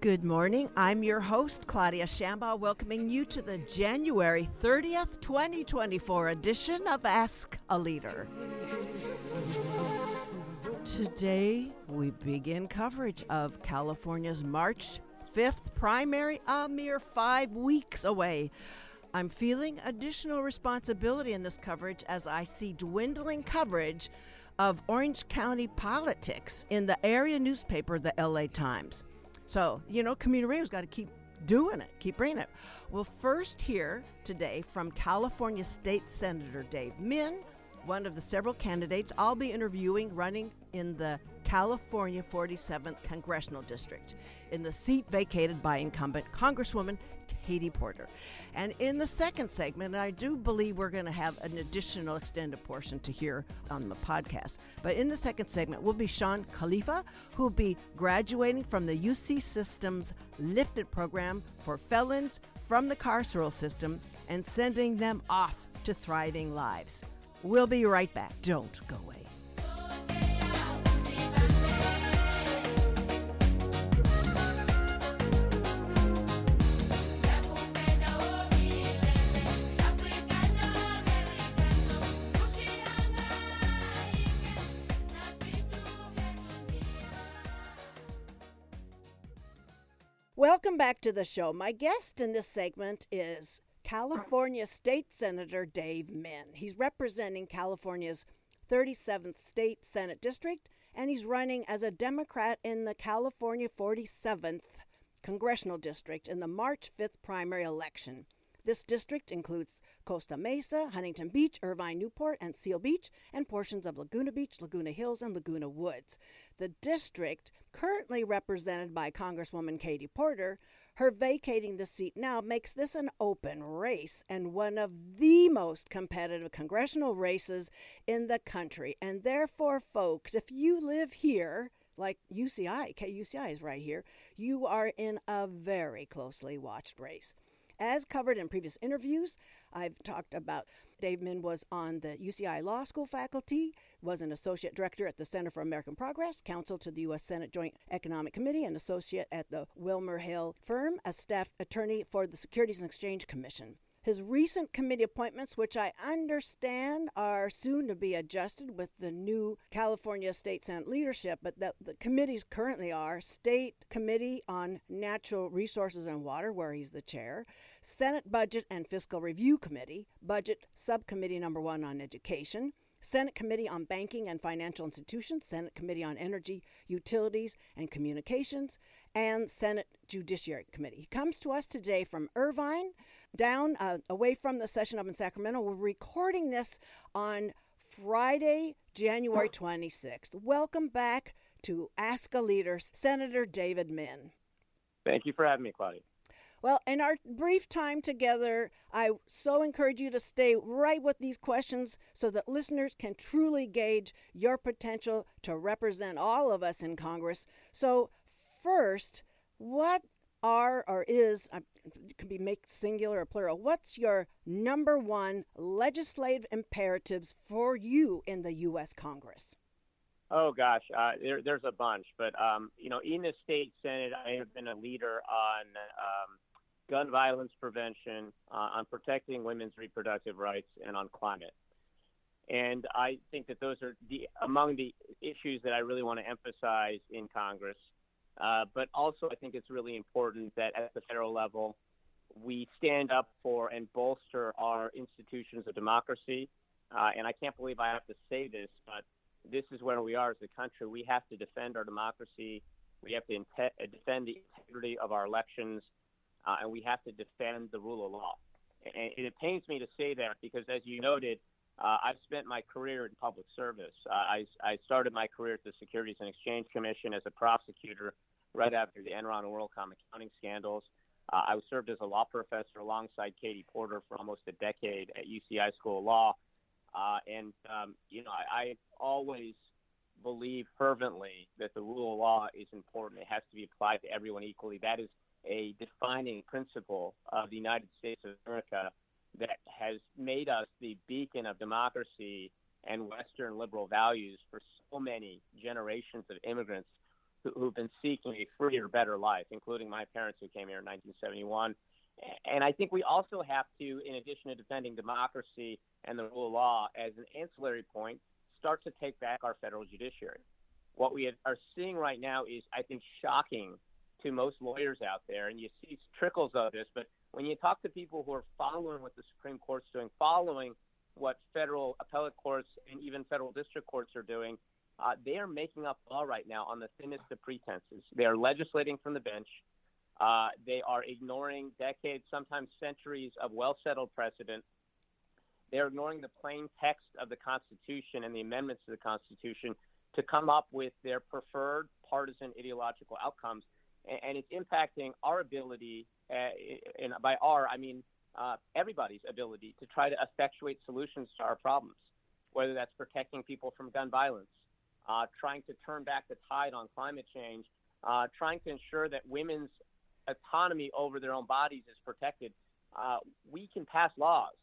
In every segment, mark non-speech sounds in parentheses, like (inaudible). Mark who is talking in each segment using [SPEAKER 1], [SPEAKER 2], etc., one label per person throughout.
[SPEAKER 1] Good morning. I'm your host, Claudia Shambaugh, welcoming you to the January 30th, 2024 edition of Ask a Leader. Today, we begin coverage of California's March 5th primary, a mere five weeks away. I'm feeling additional responsibility in this coverage as I see dwindling coverage of Orange County politics in the area newspaper, the LA Times. So, you know, community radio's got to keep doing it, keep bringing it. We'll first hear today from California State Senator Dave Min, one of the several candidates I'll be interviewing running in the California 47th Congressional District, in the seat vacated by incumbent Congresswoman Katie Porter. And in the second segment, I do believe we're going to have an additional extended portion to hear on the podcast. But in the second segment we'll be Shawn Khalifa, who will be graduating from the UC System's Lifted program for felons from the carceral system and sending them off to thriving lives. We'll be right back. Don't go away. Welcome back to the show. My guest in this segment is California State Senator Dave Min. He's representing California's 37th State Senate District, and he's running as a Democrat in the California 47th Congressional District in the March 5th primary election. This district includes Costa Mesa, Huntington Beach, Irvine, Newport, and Seal Beach, and portions of Laguna Beach, Laguna Hills, and Laguna Woods. The district, currently represented by Congresswoman Katie Porter, her vacating the seat now makes this an open race and one of the most competitive congressional races in the country. And therefore, folks, if you live here, like UCI, KUCI is right here, you are in a very closely watched race. As covered in previous interviews, I've talked about Dave Min was on the UCI Law School faculty, was an associate director at the Center for American Progress, counsel to the U.S. Senate Joint Economic Committee, and associate at the WilmerHale firm, a staff attorney for the Securities and Exchange Commission. His recent committee appointments, which I understand are soon to be adjusted with the new California State Senate leadership, but the, the committees currently are State Committee on Natural Resources and Water, where he's the chair, Senate Budget and Fiscal Review Committee, Budget Subcommittee Number One on Education, Senate Committee on Banking and Financial Institutions, Senate Committee on Energy, Utilities, and Communications, and Senate Judiciary Committee. He comes to us today from Irvine, down uh, away from the session up in Sacramento. We're recording this on Friday, January 26th. Welcome back to Ask a Leader, Senator David Min.
[SPEAKER 2] Thank you for having me, Claudia.
[SPEAKER 1] Well, in our brief time together, I so encourage you to stay right with these questions so that listeners can truly gauge your potential to represent all of us in Congress. So, first, what are or is uh, can be make singular or plural what's your number one legislative imperatives for you in the u.s congress
[SPEAKER 2] Oh gosh, uh, there, there's a bunch, but um, you know, in the state senate, I have been a leader on um, gun violence prevention, uh, on protecting women's reproductive rights, and on climate. And I think that those are the among the issues that I really want to emphasize in Congress. Uh, but also, I think it's really important that at the federal level, we stand up for and bolster our institutions of democracy. Uh, and I can't believe I have to say this, but this is where we are as a country. We have to defend our democracy. We have to inte- defend the integrity of our elections uh, and we have to defend the rule of law. And it pains me to say that because, as you noted, uh, I've spent my career in public service. Uh, I, I started my career at the Securities and Exchange Commission as a prosecutor right after the Enron and WorldCom accounting scandals. Uh, I served as a law professor alongside Katie Porter for almost a decade at UCI School of Law. Uh, and, um, you know, I, I always believe fervently that the rule of law is important. It has to be applied to everyone equally. That is a defining principle of the United States of America that has made us the beacon of democracy and Western liberal values for so many generations of immigrants who, have been seeking a freer, better life, including my parents who came here in 1971. And I think we also have to, in addition to defending democracy and the rule of law as an ancillary point, start to take back our federal judiciary. What we are seeing right now is, I think, shocking to most lawyers out there, and you see trickles of this. But when you talk to people who are following what the Supreme Court's doing, following what federal appellate courts and even federal district courts are doing, uh, they are making up law right now on the thinnest of pretenses. They are legislating from the bench. Uh, they are ignoring decades, sometimes centuries of well settled precedent. They're ignoring the plain text of the Constitution and the amendments to the Constitution to come up with their preferred partisan ideological outcomes. And, it's impacting our ability, uh, and by our, I mean uh, everybody's ability to try to effectuate solutions to our problems, whether that's protecting people from gun violence, uh, trying to turn back the tide on climate change, uh, trying to ensure that women's autonomy over their own bodies is protected. Uh, we can pass laws,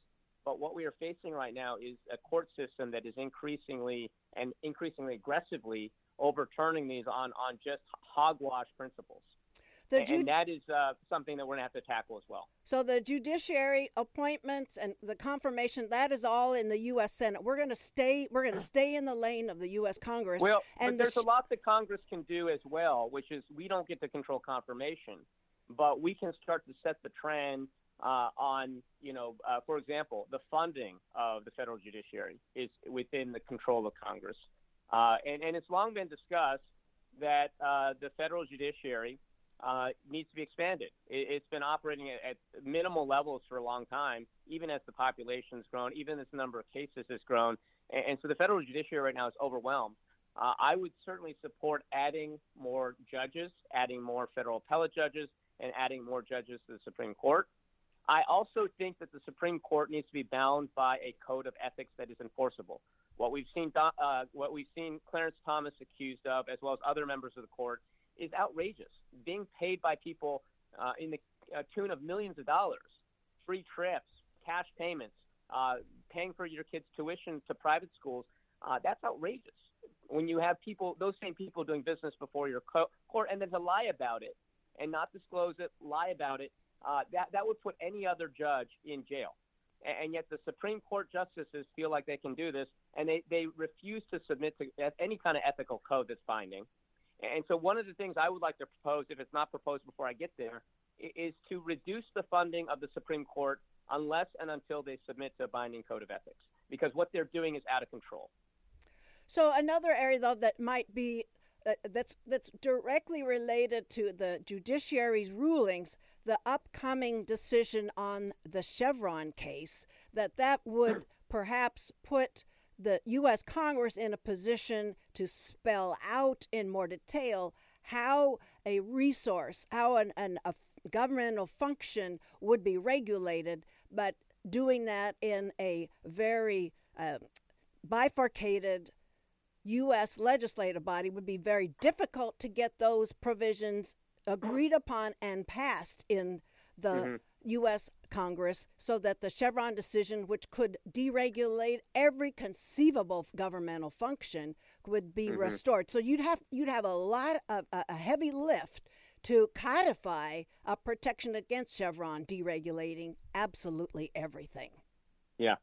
[SPEAKER 2] but what we are facing right now is a court system that is increasingly and increasingly aggressively overturning these on, on just hogwash principles. Ju- and that is uh, something that we're going to have to tackle as well.
[SPEAKER 1] So the judiciary appointments and the confirmation that is all in the U.S. Senate. We're going to stay. We're going to stay in the lane of the U.S. Congress.
[SPEAKER 2] Well, and but there's the sh- a lot that Congress can do as well, which is we don't get to control confirmation, but we can start to set the trend uh, on, you know, uh, for example, the funding of the federal judiciary is within the control of Congress, uh, and and it's long been discussed that uh, the federal judiciary uh, needs to be expanded. It, has been operating at, at, minimal levels for a long time, even as the population has grown, even as the number of cases has grown. And, and so the federal judiciary right now is overwhelmed. Uh, I would certainly support adding more judges, adding more federal appellate judges, and adding more judges to the Supreme Court. I also think that the Supreme Court needs to be bound by a code of ethics that is enforceable. What we've seen, uh, what we've seen Clarence Thomas accused of, as well as other members of the court, is outrageous. Being paid by people uh, in the uh, tune of millions of dollars, free trips, cash payments, uh, paying for your kids' tuition to private schools, uh, that's outrageous. When you have people, those same people doing business before your co- court, and then to lie about it and not disclose it, lie about it, uh, that that would put any other judge in jail. And, and yet the Supreme Court justices feel like they can do this, and they, they refuse to submit to any kind of ethical code that's binding. And so, one of the things I would like to propose, if it's not proposed before I get there, is to reduce the funding of the Supreme Court unless and until they submit to a binding code of ethics, because what they're doing is out of control.
[SPEAKER 1] So, another area, though, that might be uh, that's that's directly related to the judiciary's rulings, the upcoming decision on the Chevron case, that that would perhaps put the U.S. Congress in a position to spell out in more detail how a resource, how an, an, a governmental function would be regulated, but doing that in a very uh, bifurcated U.S. legislative body would be very difficult to get those provisions agreed upon and passed in the mm-hmm. U.S. Congress so that the Chevron decision, which could deregulate every conceivable governmental function, would be mm-hmm. restored. So you'd have you'd have a lot of a heavy lift to codify a protection against Chevron deregulating absolutely everything.
[SPEAKER 2] Yeah,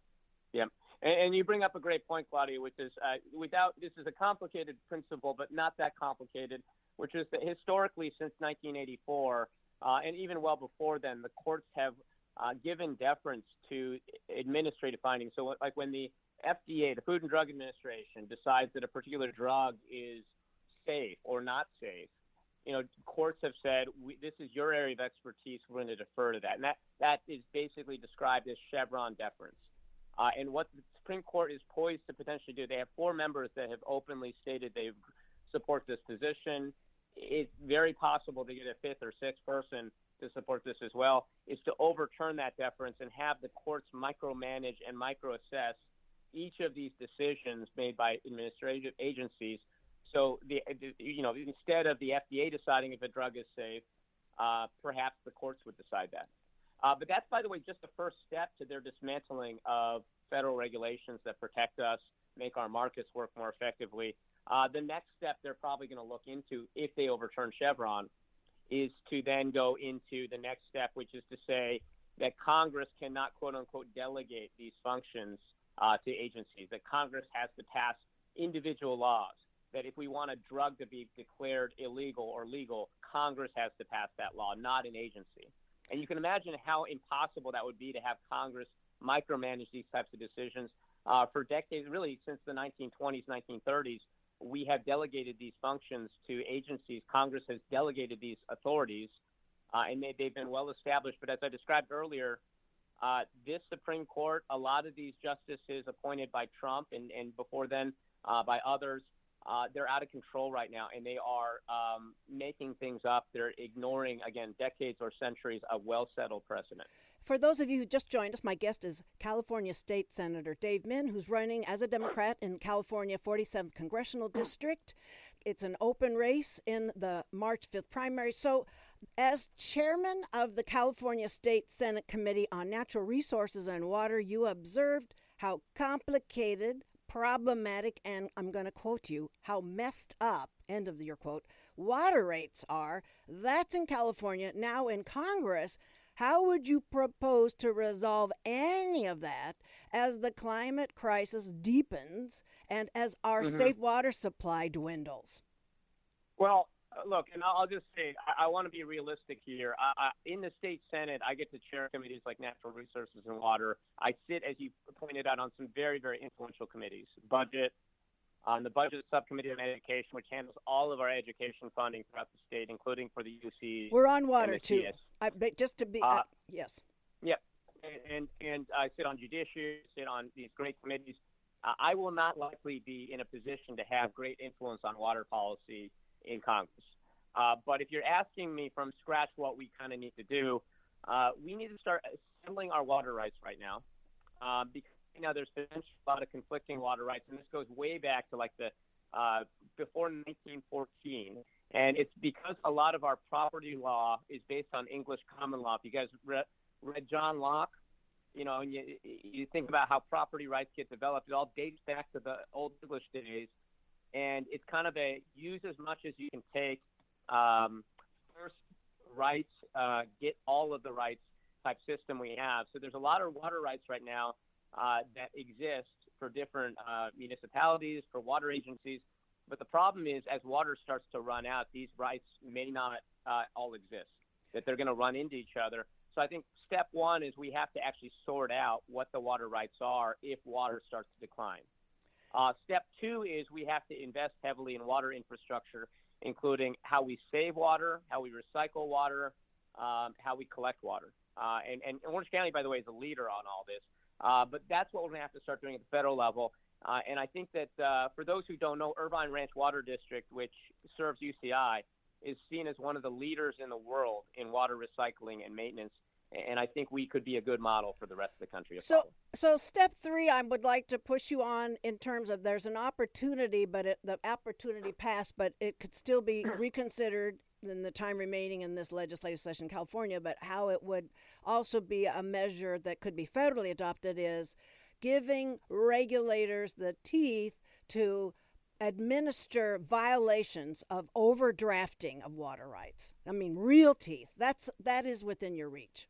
[SPEAKER 2] yeah. And, and you bring up a great point, Claudia, which is uh, without this is a complicated principle, but not that complicated, which is that historically since 1984 uh, and even well before then, the courts have uh, given deference to administrative findings. So, like when the FDA, the Food and Drug Administration, decides that a particular drug is safe or not safe, you know, courts have said this is your area of expertise. We're going to defer to that, and that that is basically described as Chevron deference. Uh, and what the Supreme Court is poised to potentially do, they have four members that have openly stated they support this position it's very possible to get a fifth or sixth person to support this as well, is to overturn that deference and have the courts micromanage and microassess each of these decisions made by administrative agencies. So the you know instead of the FDA deciding if a drug is safe, uh, perhaps the courts would decide that. Uh, but that's, by the way, just the first step to their dismantling of federal regulations that protect us, make our markets work more effectively. Uh, the next step they're probably going to look into if they overturn Chevron is to then go into the next step, which is to say that Congress cannot, quote unquote, delegate these functions uh, to agencies, that Congress has to pass individual laws, that if we want a drug to be declared illegal or legal, Congress has to pass that law, not an agency. And you can imagine how impossible that would be to have Congress micromanage these types of decisions. Uh, for decades, really since the 1920s, 1930s, we have delegated these functions to agencies. Congress has delegated these authorities, uh, and they, have been well established. But as I described earlier, uh, this Supreme Court, a lot of these justices appointed by Trump and, and before then uh, by others, uh, they're out of control right now, and they are um, making things up. They're ignoring, again, decades or centuries of well settled precedent.
[SPEAKER 1] For those of you who just joined us, my guest is California State Senator Dave Min, who's running as a Democrat in California 47th Congressional District. It's an open race in the March 5th primary. So, as chairman of the California State Senate Committee on Natural Resources and Water, you observed how complicated problematic, and I'm going to quote you, how messed up, end of your quote, water rates are. That's in California. Now in Congress, how would you propose to resolve any of that as the climate crisis deepens and as our mm-hmm. safe water supply dwindles?
[SPEAKER 2] Well, uh, look, and I'll just say, I, I want to be realistic here. I, I, in the state senate, I get to chair committees like natural resources and water. I sit, as you pointed out, on some very, very influential committees: budget, on the budget subcommittee on education, which handles all of our education funding throughout the state, including for the UC.
[SPEAKER 1] We're on water too. I, but just to be, uh, uh, yes.
[SPEAKER 2] Yep. And, and, and I sit on judiciary, sit on these great committees. Uh, I will not likely be in a position to have great influence on water policy in Congress. Uh, but if you're asking me from scratch what we kind of need to do, uh, we need to start assembling our water rights right now. Uh, because you know, there's been a lot of conflicting water rights, and this goes way back to like the uh, before 1914. And it's because a lot of our property law is based on English common law. If you guys read, read John Locke, you know, and you, you think about how property rights get developed, it all dates back to the Old English days and it's kind of a use as much as you can take. Um, first rights, uh, get all of the rights type system we have. So there's a lot of water rights right now uh, that exist for different uh, municipalities, for water agencies. But the problem is, as water starts to run out, these rights may not uh, all exist, that they're going to run into each other. So I think step one is we have to actually sort out what the water rights are if water starts to decline. Uh, step two is we have to invest heavily in water infrastructure, including how we save water, how we recycle water, um, how we collect water. Uh, and, and, Orange County, by the way, is a leader on all this. Uh, but that's what we're going to have to start doing at the federal level. Uh, and I think that uh, for those who don't know, Irvine Ranch Water District, which serves UCI, is seen as one of the leaders in the world in water recycling and maintenance and I think we could be a good model for the rest of the country.
[SPEAKER 1] so, so step three, I would like to push you on in terms of there's an opportunity, but it, the opportunity passed, but it could still be (clears throat) reconsidered in the time remaining in this legislative session in California. But how it would also be a measure that could be federally adopted is giving regulators the teeth to administer violations of overdrafting of water rights. I mean, real teeth. That's that is within your reach.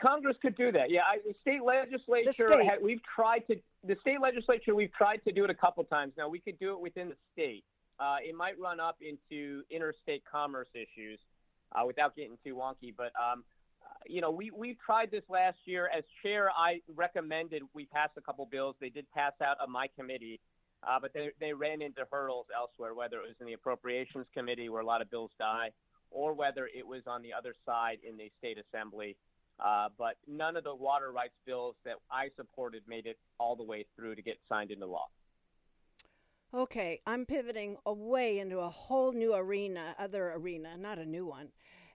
[SPEAKER 2] Congress could do that. Yeah, I, the state legislature. The state. we've tried to. The state legislature. We've tried to do it a couple times now. We could do it within the state. Uh, it might run up into interstate commerce issues uh, without getting too wonky. But um, you know, we we tried this last year. As chair, I recommended we pass a couple bills. They did pass out of my committee. Uh, but they, they ran into hurdles elsewhere, whether it was in the Appropriations Committee where a lot of bills die, or whether it was on the other side in the state assembly uh, but none of the water rights bills that I supported made it all the way through to get signed into law.
[SPEAKER 1] Okay, I'm pivoting away into a whole new arena, other arena, not a new one.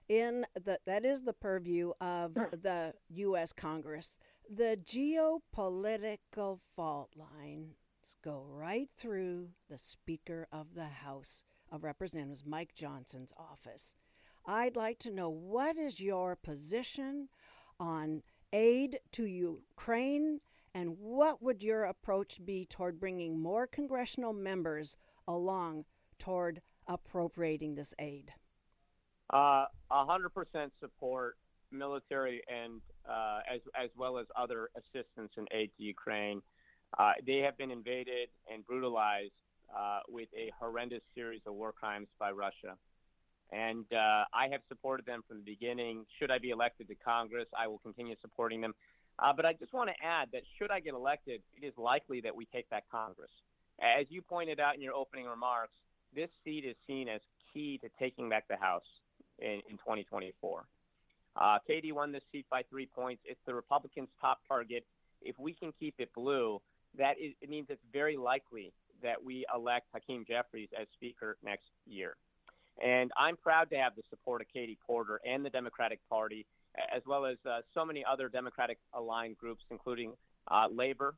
[SPEAKER 1] In the that is the purview of (clears throat) the U.S. Congress. The geopolitical fault lines go right through the Speaker of the House of Representatives, Mike Johnson's office. I'd like to know what is your position on aid to Ukraine And what would your approach be toward bringing more congressional members along toward appropriating this aid?
[SPEAKER 2] Uh, hundred percent support military and uh, as as well as other assistance and aid to Ukraine. Uh, they have been invaded and brutalized uh, with a horrendous series of war crimes by Russia. And uh, I have supported them from the beginning. Should I be elected to Congress, I will continue supporting them. Uh, but I just want to add that should I get elected, it is likely that we take back Congress. As you pointed out in your opening remarks, this seat is seen as key to taking back the House in, in 2024. Uh, Katie won this seat by three points. It's the Republicans' top target. If we can keep it blue, that is, it means it's very likely that we elect Hakeem Jeffries as Speaker next year. And I'm proud to have the support of Katie Porter and the Democratic Party, as well as uh, so many other Democratic aligned groups, including uh, Labor,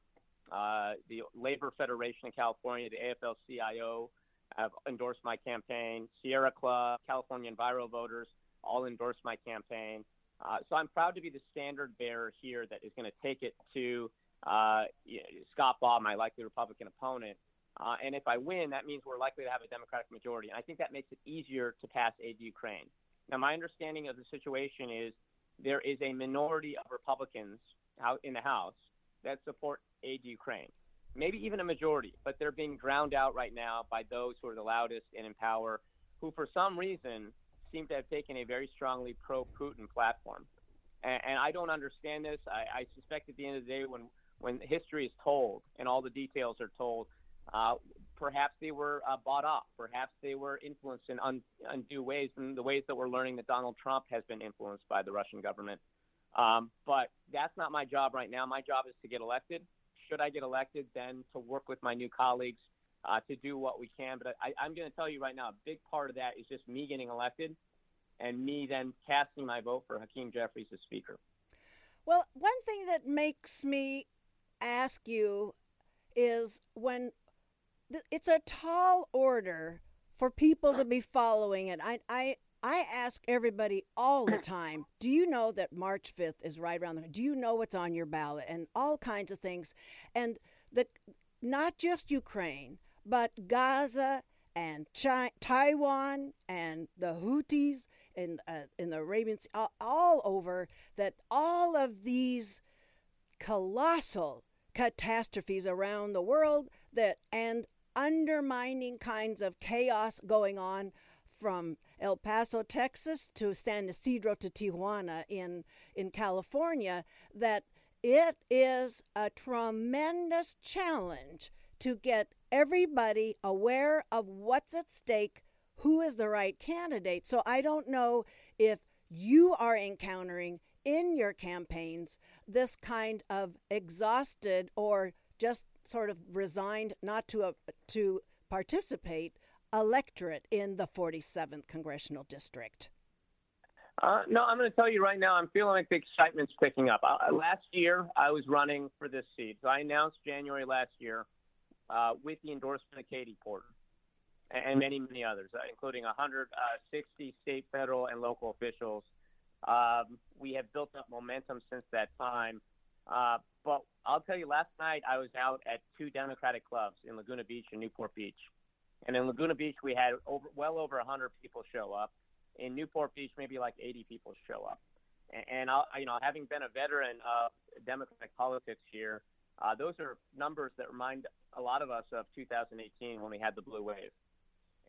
[SPEAKER 2] uh, the Labor Federation of California, the AFL CIO have endorsed my campaign. Sierra Club, California Enviro Voters all endorsed my campaign. Uh, so I'm proud to be the standard bearer here that is going to take it to Scott Baugh, my likely Republican opponent, uh, and if I win, that means we're likely to have a Democratic majority. And I think that makes it easier to pass aid to Ukraine. Now, my understanding of the situation is there is a minority of Republicans out in the House that support aid to Ukraine. Maybe even a majority, but they're being drowned out right now by those who are the loudest and in power, who for some reason seem to have taken a very strongly pro Putin platform. And, and I don't understand this. I, I suspect at the end of the day, when, when history is told and all the details are told, uh, perhaps they were uh, bought off. Perhaps they were influenced in un- undue ways, in the ways that we're learning that Donald Trump has been influenced by the Russian government. Um, but that's not my job right now. My job is to get elected. Should I get elected, then to work with my new colleagues uh, to do what we can. But I, I'm going to tell you right now, a big part of that is just me getting elected and me then casting my vote for Hakeem Jeffries as Speaker.
[SPEAKER 1] Well, one thing that makes me ask you is when it's a tall order for people to be following it. I, I, I ask everybody all the time, do you know that March 5th is right around the corner? Do you know what's on your ballot and all kinds of things. And the not just Ukraine, but Gaza and Taiwan and the Houthis in uh, in the Arabian Sea, all, all over that all of these colossal catastrophes around the world that and undermining kinds of chaos going on from El Paso, Texas to San Ysidro to Tijuana in, in California that it is a tremendous challenge to get everybody aware of what's at stake, who is the right candidate. So I don't know if you are encountering in your campaigns this kind of exhausted or just sort of resigned not to a, to participate electorate in the 47th congressional district?
[SPEAKER 2] Uh, no, I'm going to tell you right now, I'm feeling like the excitement's picking up. Uh, last year, I was running for this seat. So I announced January last year uh, with the endorsement of Katie Porter and many, many others, uh, including 160 state, federal, and local officials. Um, we have built up momentum since that time. Uh, but I'll tell you, last night I was out at two Democratic clubs in Laguna Beach and Newport Beach. And in Laguna Beach, we had over, well over 100 people show up. In Newport Beach, maybe like 80 people show up. And, and I'll, you know, having been a veteran of Democratic politics here, uh, those are numbers that remind a lot of us of 2018 when we had the blue wave.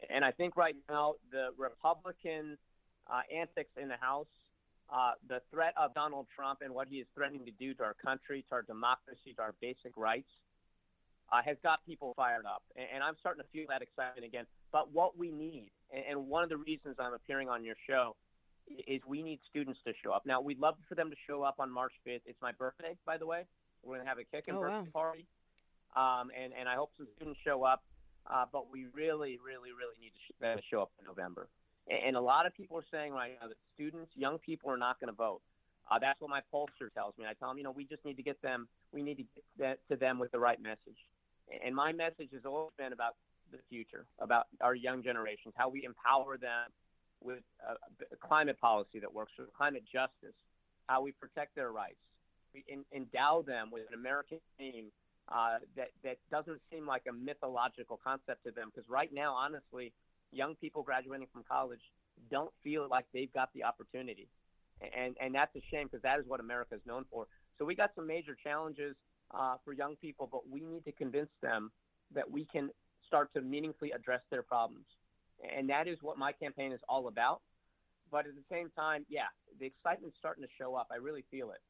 [SPEAKER 2] And I think right now the Republican uh, antics in the House uh, the threat of Donald Trump and what he is threatening to do to our country, to our democracy, to our basic rights, uh, has got people fired up. And, and, I'm starting to feel that excitement again. But what we need, and, and one of the reasons I'm appearing on your show, is we need students to show up. Now, we'd love for them to show up on March 5th. It's my birthday, by the way. We're going to have a kick and oh, birthday wow. party. Um, and, and I hope some students show up. Uh, but we really, really, really need to, sh- to show up in November. And a lot of people are saying right now that students, young people, are not going to vote. Uh, that's what my pollster tells me. I tell them, you know, we just need to get them, we need to get that to them with the right message. And my message has always been about the future, about our young generations, how we empower them with a, a climate policy that works for climate justice, how we protect their rights, we in, endow them with an American name uh, that that doesn't seem like a mythological concept to them. Because right now, honestly, young people graduating from college don't feel like they've got the opportunity, and and that's a shame because that is what America is known for. So we got some major challenges uh, for young people, but we need to convince them that we can start to meaningfully address their problems, and that is what my campaign is all about. But at the same time, yeah, the excitement's starting to show up. I really feel it.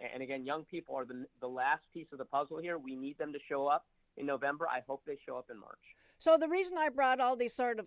[SPEAKER 2] And again, young people are the, the last piece of the puzzle here. We need them to show up in November. I hope they show up in March.
[SPEAKER 1] So the reason I brought all these sort of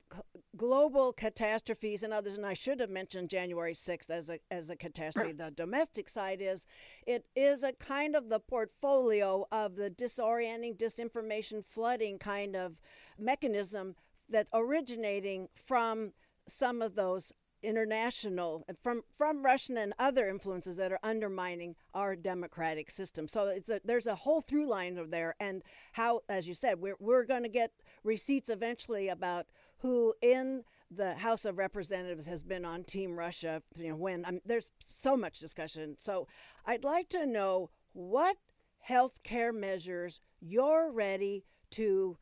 [SPEAKER 1] global catastrophes and others, and I should have mentioned January 6th as a as a catastrophe, (clears throat) the domestic side is it is a kind of the portfolio of the disorienting, disinformation flooding kind of mechanism that originating from some of those international from from Russian and other influences that are undermining our democratic system. So it's a, there's a whole through line of there, and how, as you said, we're we're going to get receipts eventually about who in the House of Representatives has been on Team Russia. You know, when um, there's so much discussion. So I'd like to know what health care measures you're ready to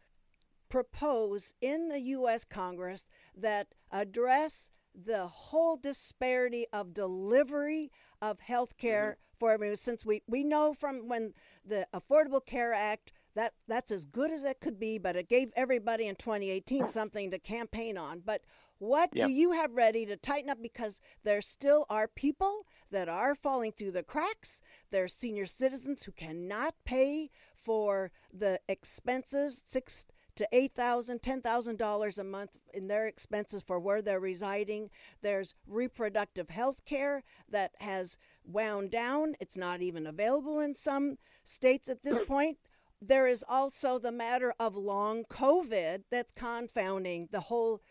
[SPEAKER 1] propose in the U.S. Congress that address the whole disparity of delivery of health care mm-hmm. for everyone since we, we know from when the affordable care act that that's as good as it could be but it gave everybody in 2018 something to campaign on but what yep. do you have ready to tighten up because there still are people that are falling through the cracks There are senior citizens who cannot pay for the expenses six to $8,000, $10,000 a month in their expenses for where they're residing. There's reproductive health care that has wound down. It's not even available in some states at this (clears throat) point. There is also the matter of long COVID that's confounding the whole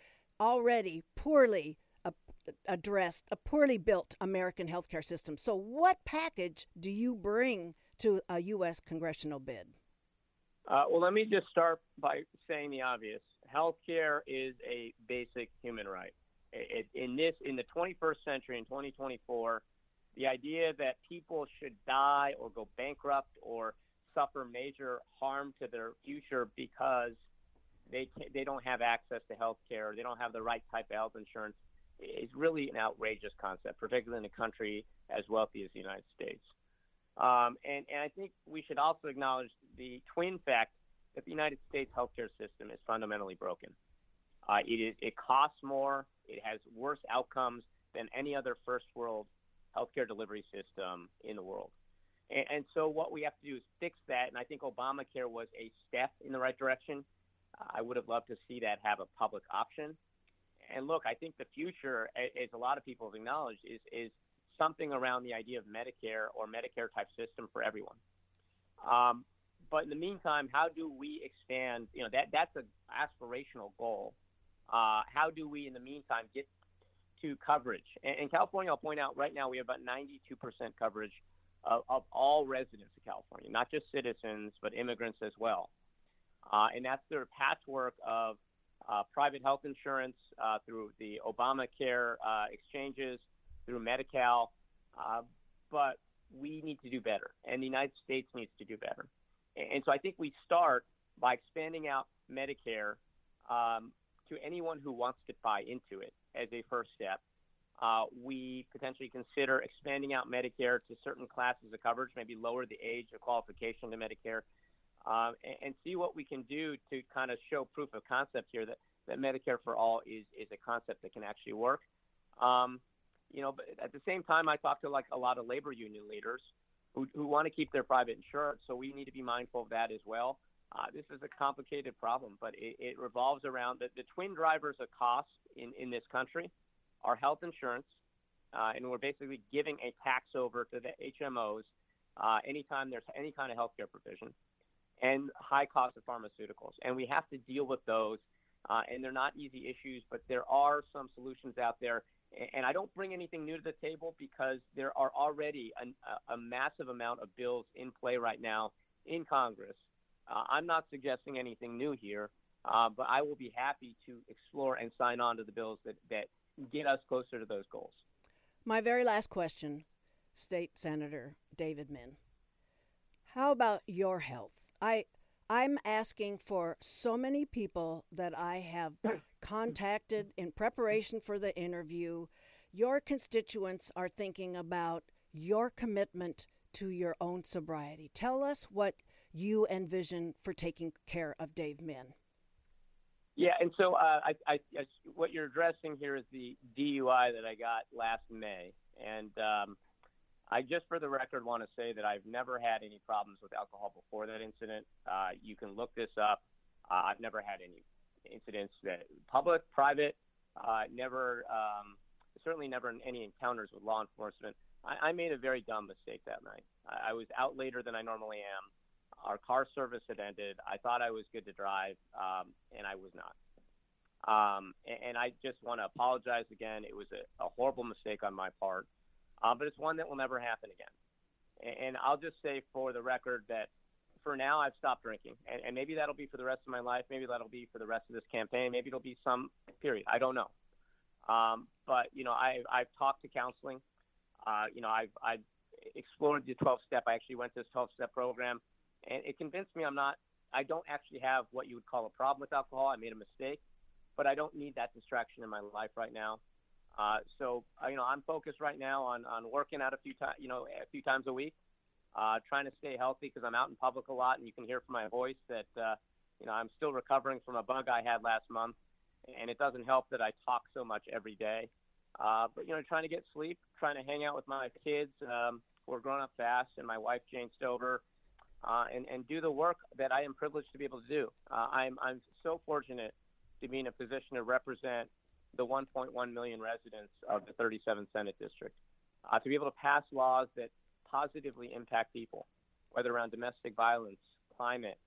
[SPEAKER 1] already poorly addressed, a poorly built American healthcare system. So, what package do you bring to a U.S. congressional bid?
[SPEAKER 2] Uh, well, let me just start by saying the obvious. Healthcare is a basic human right. It, in this, in the 21st century, in 2024, the idea that people should die or go bankrupt or suffer major harm to their future because they they don't have access to health care, they don't have the right type of health insurance, is really an outrageous concept, particularly in a country as wealthy as the United States. Um, and, and I think we should also acknowledge the twin fact that the United States healthcare system is fundamentally broken. Uh, it, is, it costs more, it has worse outcomes than any other first world healthcare delivery system in the world. And, and so what we have to do is fix that. And I think Obamacare was a step in the right direction. I would have loved to see that have a public option. And look, I think the future, as a lot of people have acknowledged, is, is something around the idea of Medicare or Medicare type system for everyone. Um, but in the meantime, how do we expand? You know, that that's an aspirational goal. Uh, how do we, in the meantime, get to coverage? And in California, I'll point out right now we have about 92% coverage of, of all residents of California, not just citizens, but immigrants as well. Uh, and that's their patchwork of uh, private health insurance uh, through the Obamacare uh, exchanges, through Medi-Cal, uh, but we need to do better, and the United States needs to do better. And so I think we start by expanding out Medicare um, to anyone who wants to buy into it as a first step. Uh, we potentially consider expanding out Medicare to certain classes of coverage, maybe lower the age of qualification to Medicare, um, and, and, see what we can do to kind of show proof of concept here that, that Medicare for all is, is a concept that can actually work. Um, you know, but at the same time, I talk to like a lot of labor union leaders who, who want to keep their private insurance. So we need to be mindful of that as well. Uh, this is a complicated problem, but it, it revolves around the, the twin drivers of cost in, in this country are health insurance, uh, and we're basically giving a tax over to the HMOs uh, anytime there's any kind of healthcare provision, and high cost of pharmaceuticals. And we have to deal with those, uh, and they're not easy issues, but there are some solutions out there and I don't bring anything new to the table because there are already a, a massive amount of bills in play right now in Congress. Uh, I'm not suggesting anything new here, uh, but I will be happy to explore and sign on to the bills that, that get us closer to those goals.
[SPEAKER 1] My very last question, State Senator David Min. How about your health? I I'm asking for so many people that I have (clears throat) contacted in preparation for the interview. Your constituents are thinking about your commitment to your own sobriety. Tell us what you envision for taking care of Dave Min.
[SPEAKER 2] Yeah, and so uh, I, I, I, what you're addressing here is the DUI that I got last May, and um, I just for the record want to say that I've never had any problems with alcohol before that incident. Uh, you can look this up. Uh, I've never had any incidents that public, private, uh, never, um, certainly never any encounters with law enforcement. I, I made a very dumb mistake that night. I, I was out later than I normally am. Our car service had ended. I thought I was good to drive, um, and I was not. Um, and, and I just want to apologize again. It was a, a horrible mistake on my part, uh, but it's one that will never happen again. And, I'll just say for the record that for now I've stopped drinking, and, and maybe that'll be for the rest of my life. Maybe that'll be for the rest of this campaign. Maybe it'll be some period. I don't know. Um, but you know, I, I've talked to counseling. Uh, you know, I've, I've explored the 12 step. I actually went to this 12 step program and it convinced me I'm not. I don't actually have what you would call a problem with alcohol. I made a mistake, but I don't need that distraction in my life right now. Uh, so uh, you know, I'm focused right now on on working out a few times, you know, a few times a week, uh, trying to stay healthy because I'm out in public a lot, and you can hear from my voice that uh, you know I'm still recovering from a bug I had last month, and it doesn't help that I talk so much every day. Uh, but you know, trying to get sleep, trying to hang out with my kids. Um, we're growing up fast, and my wife Jane Stover uh, and, and do the work that I am privileged to be able to do. Uh, I'm, I'm so fortunate to be in a position to represent the 1.1 million residents of the 37th Senate District, uh, to be able to pass laws that positively impact people, whether around domestic violence, climate,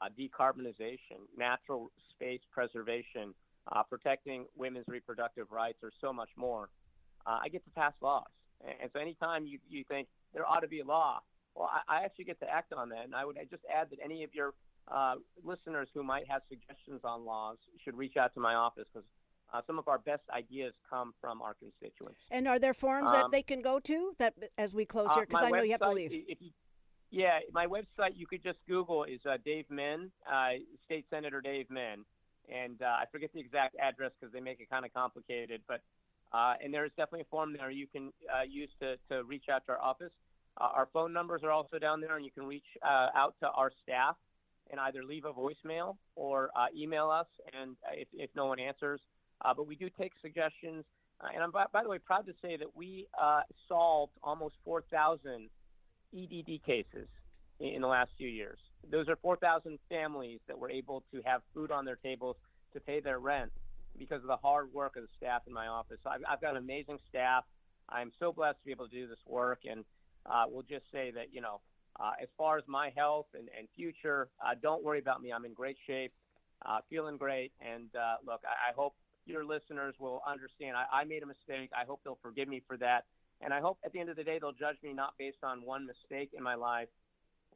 [SPEAKER 2] uh, decarbonization, natural space preservation, uh, protecting women's reproductive rights, or so much more. Uh, I get to pass laws. And, and so anytime you, you think there ought to be a law, well, I, I actually get to act on that. And I would just add that any of your uh, listeners who might have suggestions on laws should reach out to my office because uh, some of our best ideas come from our constituents.
[SPEAKER 1] And are there forums um, that they can go to that as we close here? Because uh, I know
[SPEAKER 2] website,
[SPEAKER 1] you have to leave.
[SPEAKER 2] You, yeah, my website you could just Google is uh, Dave Min, uh, State Senator Dave Min, and uh, I forget the exact address because they make it kind of complicated. But uh, and there is definitely a form there you can use to to reach out to our office. Uh, our phone numbers are also down there, and you can reach uh, out to our staff and either leave a voicemail or uh, email us. And uh, if, if no one answers, uh, but we do take suggestions. Uh, and I'm by, by, the way proud to say that we solved almost 4,000 EDD cases in, in the last few years. Those are 4,000 families that were able to have food on their tables to pay their rent because of the hard work of the staff in my office. So I've, I've got an amazing staff. I'm so blessed to be able to do this work, and uh, we'll just say that, you know, uh, as far as my health and, and future, uh, don't worry about me. I'm in great shape, uh, feeling great. And uh, look, I, I hope your listeners will understand I, I made a mistake. I hope they'll forgive me for that. And I hope at the end of the day, they'll judge me not based on one mistake in my life,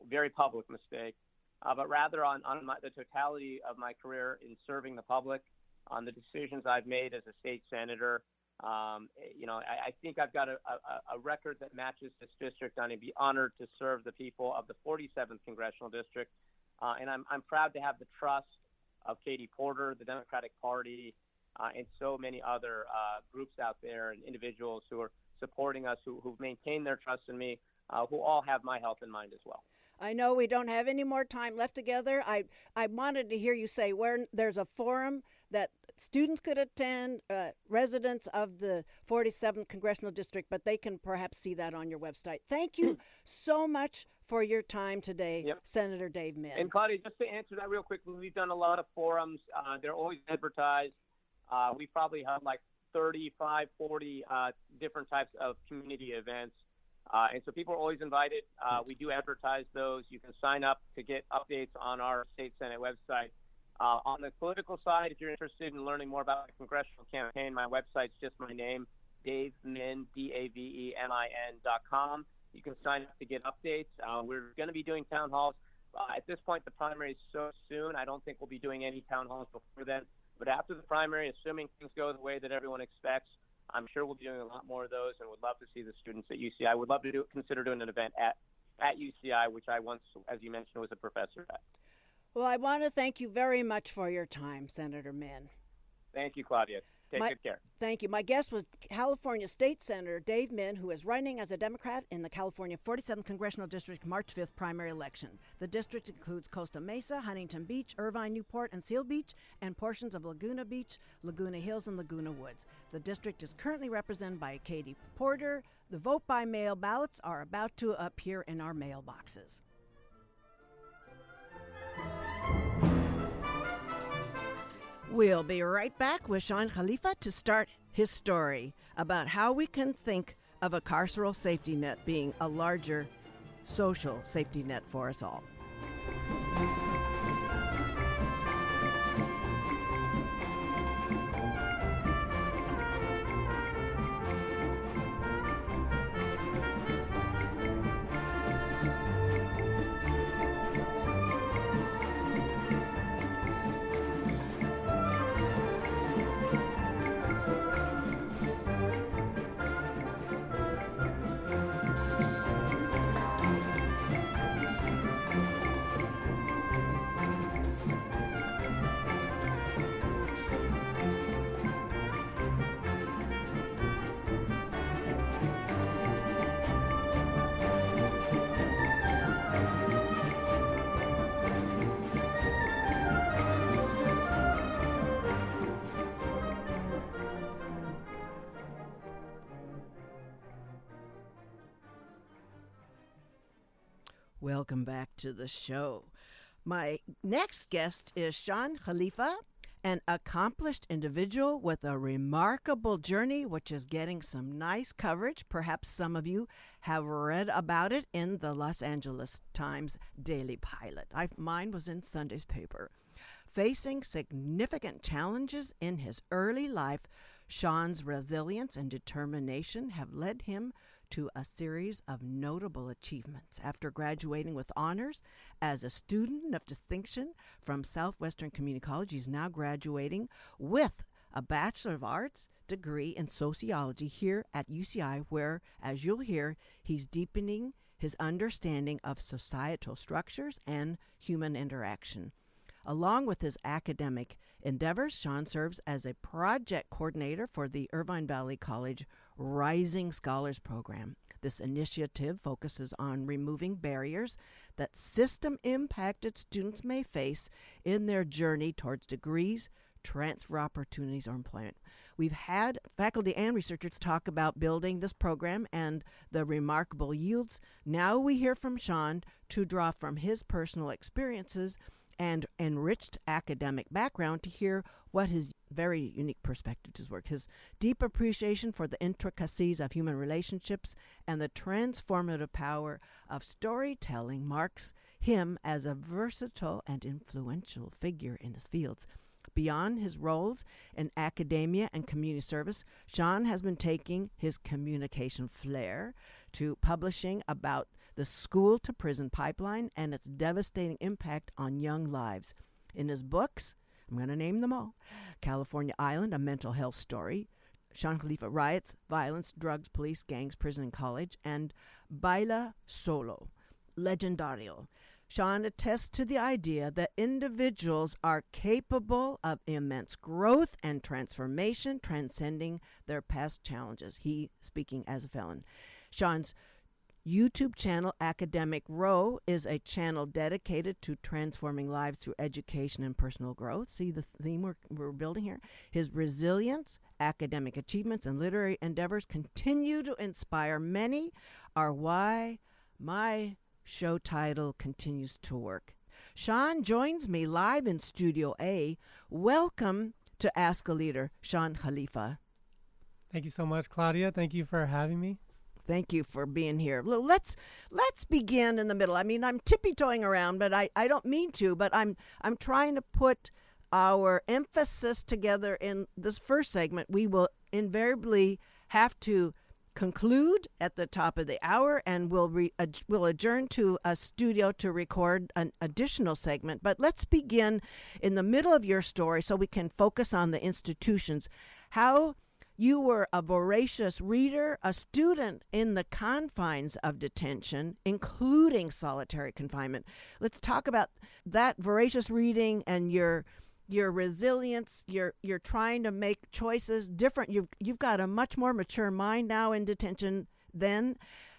[SPEAKER 2] very public mistake, uh, but rather on, on my, the totality of my career in serving the public, on the decisions I've made as a state senator, um, you know, I, I think I've got a, a, a record that matches this district. and I'm be honored to serve the people of the 47th congressional district, uh, and I'm, I'm proud to have the trust of Katie Porter, the Democratic Party, uh, and so many other uh, groups out there and individuals who are supporting us, who, who've maintained their trust in me, uh, who all have my health in mind as well.
[SPEAKER 1] I know we don't have any more time left together. I I wanted to hear you say where there's a forum that students could attend, uh, residents of the 47th Congressional District, but they can perhaps see that on your website. Thank you (clears throat) so much for your time today, yep. Senator Dave Min.
[SPEAKER 2] And Claudia, just to answer that real quickly, we've done a lot of forums. Uh, they're always advertised. Uh, we probably have like 35, 40 uh, different types of community events. Uh, and so people are always invited. Uh, we do advertise those. You can sign up to get updates on our state senate website. Uh, on the political side, if you're interested in learning more about the congressional campaign, my website's just my name, Dave Min, D-A-V-E-M-I-N dot com. You can sign up to get updates. Uh, we're going to be doing town halls. Uh, at this point, the primary is so soon. I don't think we'll be doing any town halls before then. But after the primary, assuming things go the way that everyone expects, I'm sure we'll be doing a lot more of those, and would love to see the students at UCI. I would love to do, consider doing an event at at UCI, which I once, as you mentioned, was a professor at.
[SPEAKER 1] Well, I want to thank you very much for your time, Senator Min.
[SPEAKER 2] Thank you, Claudia. Take
[SPEAKER 1] My,
[SPEAKER 2] good care.
[SPEAKER 1] Thank you. My guest was California State Senator Dave Min, who is running as a Democrat in the California 47th Congressional District March 5th primary election. The district includes Costa Mesa, Huntington Beach, Irvine, Newport, and Seal Beach, and portions of Laguna Beach, Laguna Hills, and Laguna Woods. The district is currently represented by Katie Porter. The vote by mail ballots are about to appear in our mailboxes. We'll be right back with Shawn Khalifa to start his story about how we can think of a carceral safety net being a larger social safety net for us all. Welcome back to the show. My next guest is Shawn Khalifa, an accomplished individual with a remarkable journey, which is getting some nice coverage. Perhaps some of you have read about it in the Los Angeles Times Daily Pilot. I, mine was in Sunday's paper. Facing significant challenges in his early life, Shawn's resilience and determination have led him to a series of notable achievements. After graduating with honors as a student of distinction from Southwestern Community College, he's now graduating with a Bachelor of Arts degree in sociology here at UCI, where, as you'll hear, he's deepening his understanding of societal structures and human interaction. Along with his academic endeavors, Shawn serves as a project coordinator for the Irvine Valley College Rising Scholars Program. This initiative focuses on removing barriers that system impacted students may face in their journey towards degrees, transfer opportunities, or employment. We've had faculty and researchers talk about building this program and the remarkable yields. Now we hear from Shawn to draw from his personal experiences and enriched academic background to hear what his very unique perspective to his work, his deep appreciation for the intricacies of human relationships and the transformative power of storytelling marks him as a versatile and influential figure in his fields. Beyond his roles in academia and community service, Shawn has been taking his communication flair to publishing about the school to prison pipeline and its devastating impact on young lives. In his books, I'm going to name them all California Island, a mental health story, Shawn Khalifa Riots, Violence, Drugs, Police, Gangs, Prison, and College, and Baila Solo, Legendario. Shawn attests to the idea that individuals are capable of immense growth and transformation, transcending their past challenges. He speaking as a felon. Shawn's YouTube channel Academic Row is a channel dedicated to transforming lives through education and personal growth. See the theme we're, we're building here? His resilience, academic achievements, and literary endeavors continue to inspire many, are why my show title continues to work. Shawn joins me live in Studio A. Welcome to Ask a Leader, Sean Khalifa.
[SPEAKER 3] Thank you so much, Claudia. Thank you for having me.
[SPEAKER 1] Thank you for being here. Let's let's begin in the middle. I mean, I'm tippy toeing around, but I, I don't mean to. But I'm I'm trying to put our emphasis together in this first segment. We will invariably have to conclude at the top of the hour, and we'll re, ad, we'll adjourn to a studio to record an additional segment. But let's begin in the middle of your story, so we can focus on the institutions. How You were a voracious reader, a student in the confines of detention, including solitary confinement. Let's talk about that voracious reading and your your resilience. You're you're trying to make choices different. You've you've got a much more mature mind now in detention than.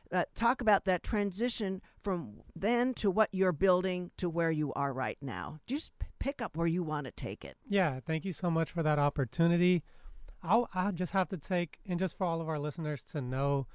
[SPEAKER 1] Uh, talk about that transition from then to what you're building to where you are right now. Just pick up where you want to take it.
[SPEAKER 3] Yeah, thank you so much for that opportunity. I'll, I'll just have to take, and just for all of our listeners to know,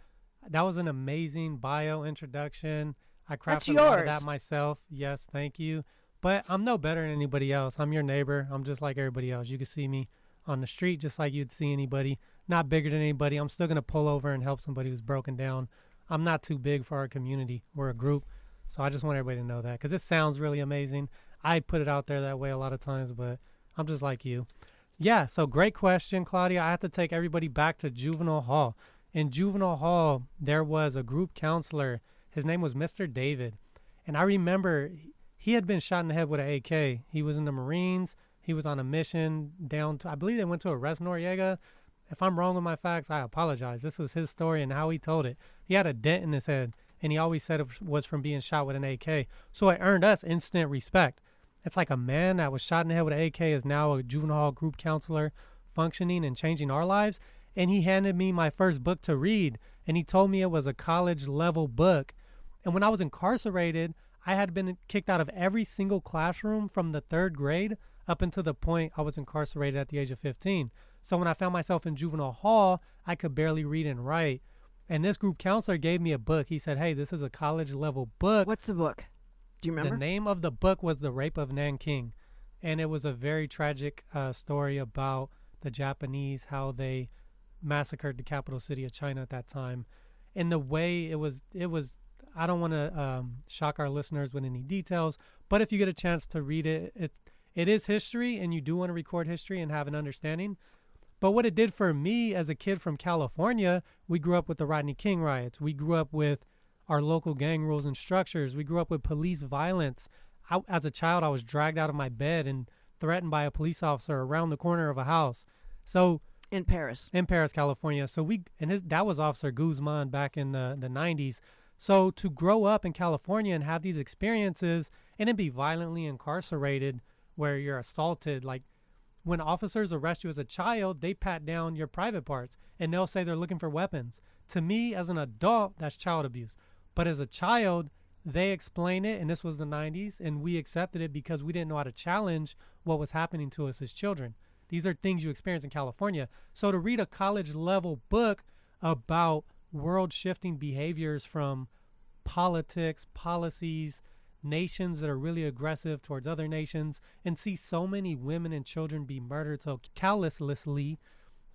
[SPEAKER 3] that was an amazing bio introduction. I crafted a lot of that myself. Yes, thank you. But I'm no better than anybody else. I'm your neighbor. I'm just like everybody else. You can see me on the street just like you'd see anybody. Not bigger than anybody. I'm still going to pull over and help somebody who's broken down. I'm not too big for our community. We're a group. So I just want everybody to know that because it sounds really amazing. I put it out there that way a lot of times, but I'm just like you. Yeah, so great question, Claudia. I have to take everybody back to juvenile hall. In juvenile hall, there was a group counselor. His name was Mr. David. And I remember he had been shot in the head with an AK. He was in the Marines. He was on a mission down to, I believe they went to arrest Noriega if I'm wrong with my facts, I apologize. This was his story and how he told it. He had a dent in his head, and he always said it was from being shot with an AK. So it earned us instant respect. It's like a man that was shot in the head with an AK is now a juvenile hall group counselor functioning and changing our lives. And he handed me my first book to read, and he told me it was a college level book. And when I was incarcerated, I had been kicked out of every single classroom from the third grade up until the point I was incarcerated at the age of 15. So when I found myself in juvenile hall, I could barely read and write. And this group counselor gave me a book. He said, Hey, this is a college level book.
[SPEAKER 1] What's the book? Do you remember?
[SPEAKER 3] The name of the book was The Rape of Nanking. And it was a very tragic uh, story about the Japanese, how they massacred the capital city of China at that time. And the way it was, it was, I don't want to um, shock our listeners with any details, but if you get a chance to read it, it, it is history and you do want to record history and have an understanding. But what it did for me as a kid from California, we grew up with the Rodney King riots. We grew up with our local gang rules and structures. We grew up with police violence. I, as a child, I was dragged out of my bed and threatened by a police officer around the corner of a house. So
[SPEAKER 1] in Perris,
[SPEAKER 3] in Perris, California. So we and his that was Officer Guzman back in the the 90s. So to grow up in California and have these experiences and then be violently incarcerated, where you're assaulted, like when officers arrest you as a child, they pat down your private parts and they'll say they're looking for weapons. To me, as an adult, that's child abuse. But as a child, they explain it, and this was the 90s, and we accepted it because we didn't know how to challenge what was happening to us as children. These are things you experience in California. So to read a college level book about world shifting behaviors from politics, policies, nations that are really aggressive towards other nations and see so many women and children be murdered so callously,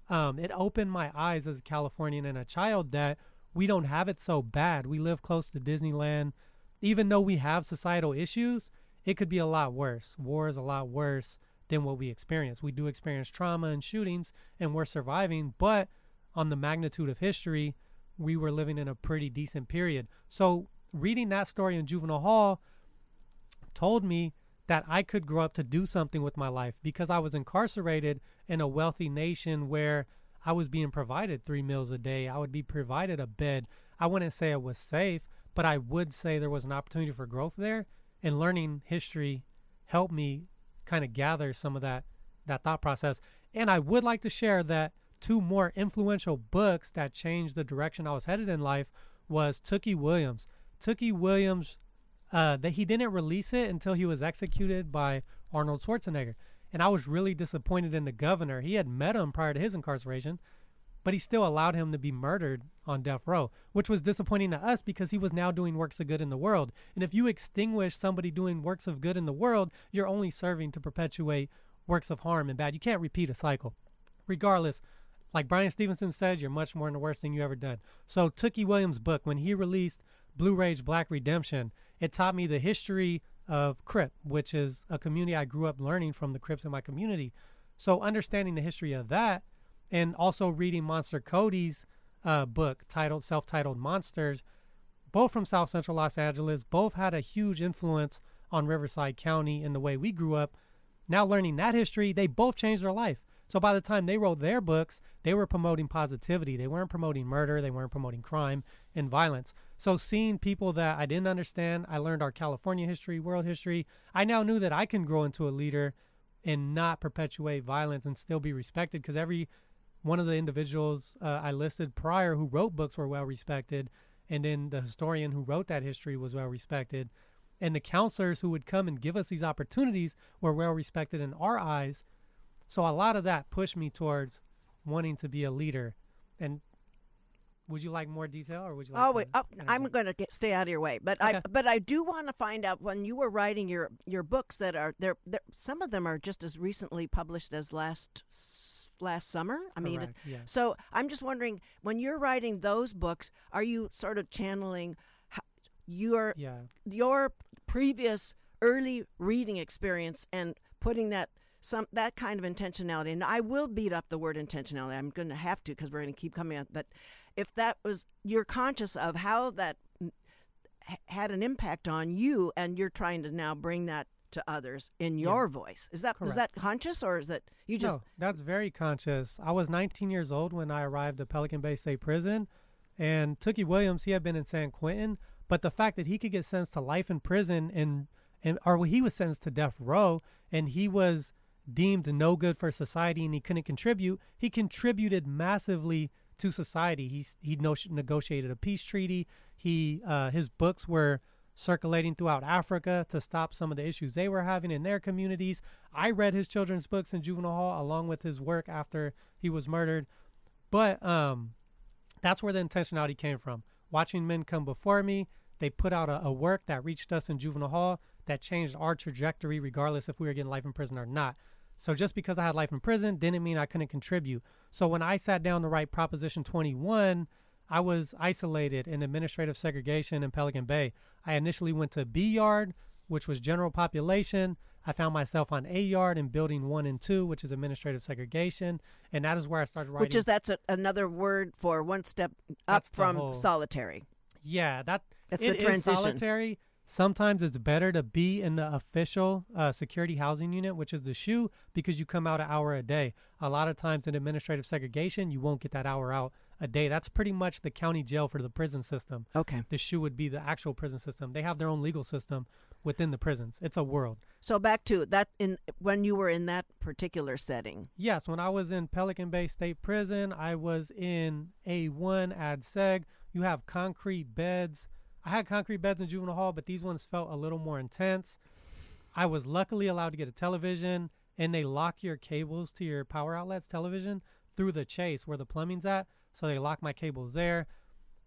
[SPEAKER 3] um, it opened my eyes as a Californian and a child that we don't have it so bad. We live close to Disneyland. Even though we have societal issues, it could be a lot worse. War is a lot worse than what we experience. We do experience trauma and shootings, and we're surviving, but on the magnitude of history, we were living in a pretty decent period. So, reading that story in Juvenile Hall told me that I could grow up to do something with my life because I was incarcerated in a wealthy nation where I was being provided three meals a day. I would be provided a bed. I wouldn't say it was safe, but I would say there was an opportunity for growth there. And learning history helped me kind of gather some of that that thought process. And I would like to share that two more influential books that changed the direction I was headed in life was Tookie Williams. Tookie Williams uh, that he didn't release it until he was executed by Arnold Schwarzenegger. And I was really disappointed in the governor. He had met him prior to his incarceration, but he still allowed him to be murdered on death row, which was disappointing to us because he was now doing works of good in the world. And if you extinguish somebody doing works of good in the world, you're only serving to perpetuate works of harm and bad. You can't repeat a cycle. Regardless, like Bryan Stevenson said, you're much more than the worst thing you ever done. So Tookie Williams' book, when he released Blue Rage Black Redemption, it taught me the history of Crip, which is a community I grew up learning from the Crips in my community. So understanding the history of that, and also reading Monster Kody's uh, book titled self-titled Monsters, both from South Central Los Angeles, both had a huge influence on Riverside County in the way we grew up. Now learning that history, they both changed their life. So by the time they wrote their books, they were promoting positivity. They weren't promoting murder. They weren't promoting crime and violence. So seeing people that I didn't understand, I learned our California history, world history. I now knew that I can grow into a leader and not perpetuate violence and still be respected because every one of the individuals uh, I listed prior who wrote books were well respected, and then the historian who wrote that history was well respected, and the counselors who would come and give us these opportunities were well respected in our eyes. So a lot of that pushed me towards wanting to be a leader. And would you like more detail, or would you? like
[SPEAKER 1] Oh,
[SPEAKER 3] to
[SPEAKER 1] wait, oh, I'm going to stay out of your way, but I but I do want to find out when you were writing your your books that are there. there some of them are just as recently published as last last summer. I mean,
[SPEAKER 3] Correct, yes.
[SPEAKER 1] so I'm just wondering when you're writing those books, are you sort of channeling your
[SPEAKER 3] Yeah.
[SPEAKER 1] your previous early reading experience and putting that some that kind of intentionality and I will beat up the word intentionality I'm going to have to because we're going to keep coming up but if that was you're conscious of how that had an impact on you and you're trying to now bring that to others in your voice is that was
[SPEAKER 3] Correct.
[SPEAKER 1] that conscious or is that you just
[SPEAKER 3] no, that's very conscious. I was 19 years old when I arrived at Pelican Bay State Prison, and Tookie Williams, he had been in San Quentin, but the fact that he could get sentenced to life in prison and and or he was sentenced to death row, and he was deemed no good for society, and he couldn't contribute. He contributed massively to society. He no- negotiated a peace treaty. He uh, his books were circulating throughout Africa to stop some of the issues they were having in their communities. I read his children's books in juvenile hall along with his work after he was murdered. But um, that's where the intentionality came from. Watching men come before me, they put out a, a work that reached us in juvenile hall that changed our trajectory, regardless if we were getting life in prison or not. So just because I had life in prison didn't mean I couldn't contribute. So when I sat down to write Proposition 21, I was isolated in administrative segregation in Pelican Bay. I initially went to B Yard, which was general population. I found myself on A Yard in building one and two, which is administrative segregation. And that is where I started writing.
[SPEAKER 1] which is that's a, another word for one step up
[SPEAKER 3] That's
[SPEAKER 1] from
[SPEAKER 3] whole-
[SPEAKER 1] solitary
[SPEAKER 3] Yeah, that
[SPEAKER 1] That's
[SPEAKER 3] it
[SPEAKER 1] the transition.
[SPEAKER 3] solitary. Sometimes it's better to be in the official uh, security housing unit, which is the shoe, because you come out an hour a day. A lot of times in administrative segregation, you won't get that hour out a day. That's pretty much the county jail for the prison system.
[SPEAKER 1] okay
[SPEAKER 3] The shoe would be the actual prison system. They have their own legal system within the prisons. It's a world.
[SPEAKER 1] So back to that in when you were in that particular setting.
[SPEAKER 3] Yes, when I was in Pelican Bay State Prison, I was in A1 Ad Seg. You have concrete beds. I had concrete beds in juvenile hall, but these ones felt a little more intense. I was luckily allowed to get a television, and they lock your cables to your power outlets television through the chase where the plumbing's at. So they lock my cables there.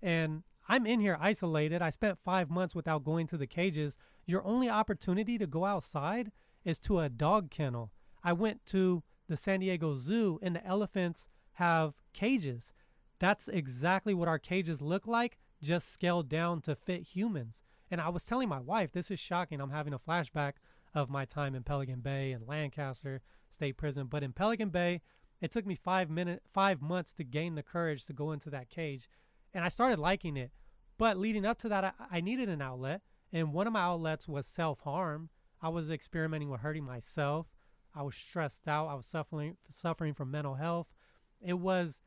[SPEAKER 3] And I'm in here isolated. I spent five months without going to the cages. Your only opportunity to go outside is to a dog kennel. I went to the San Diego Zoo, and the elephants have cages. That's exactly what our cages look like, just scaled down to fit humans. And I was telling my wife, this is shocking. I'm having a flashback of my time in Pelican Bay and Lancaster State Prison. But in Pelican Bay, it took me five minute, five months to gain the courage to go into that cage, and I started liking it. But leading up to that, I, I needed an outlet, and one of my outlets was self harm. I was experimenting with hurting myself. I was stressed out. I was suffering suffering from mental health. It was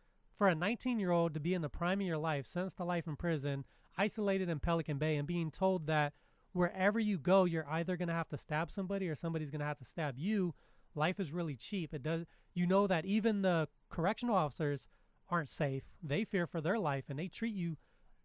[SPEAKER 3] for a 19 year old to be in the prime of your life, sentenced to life in prison, isolated in Pelican Bay, and being told that wherever you go, you're either going to have to stab somebody or somebody's going to have to stab you. Life is really cheap. It does. You know that even the correctional officers aren't safe. They fear for their life, and they treat you.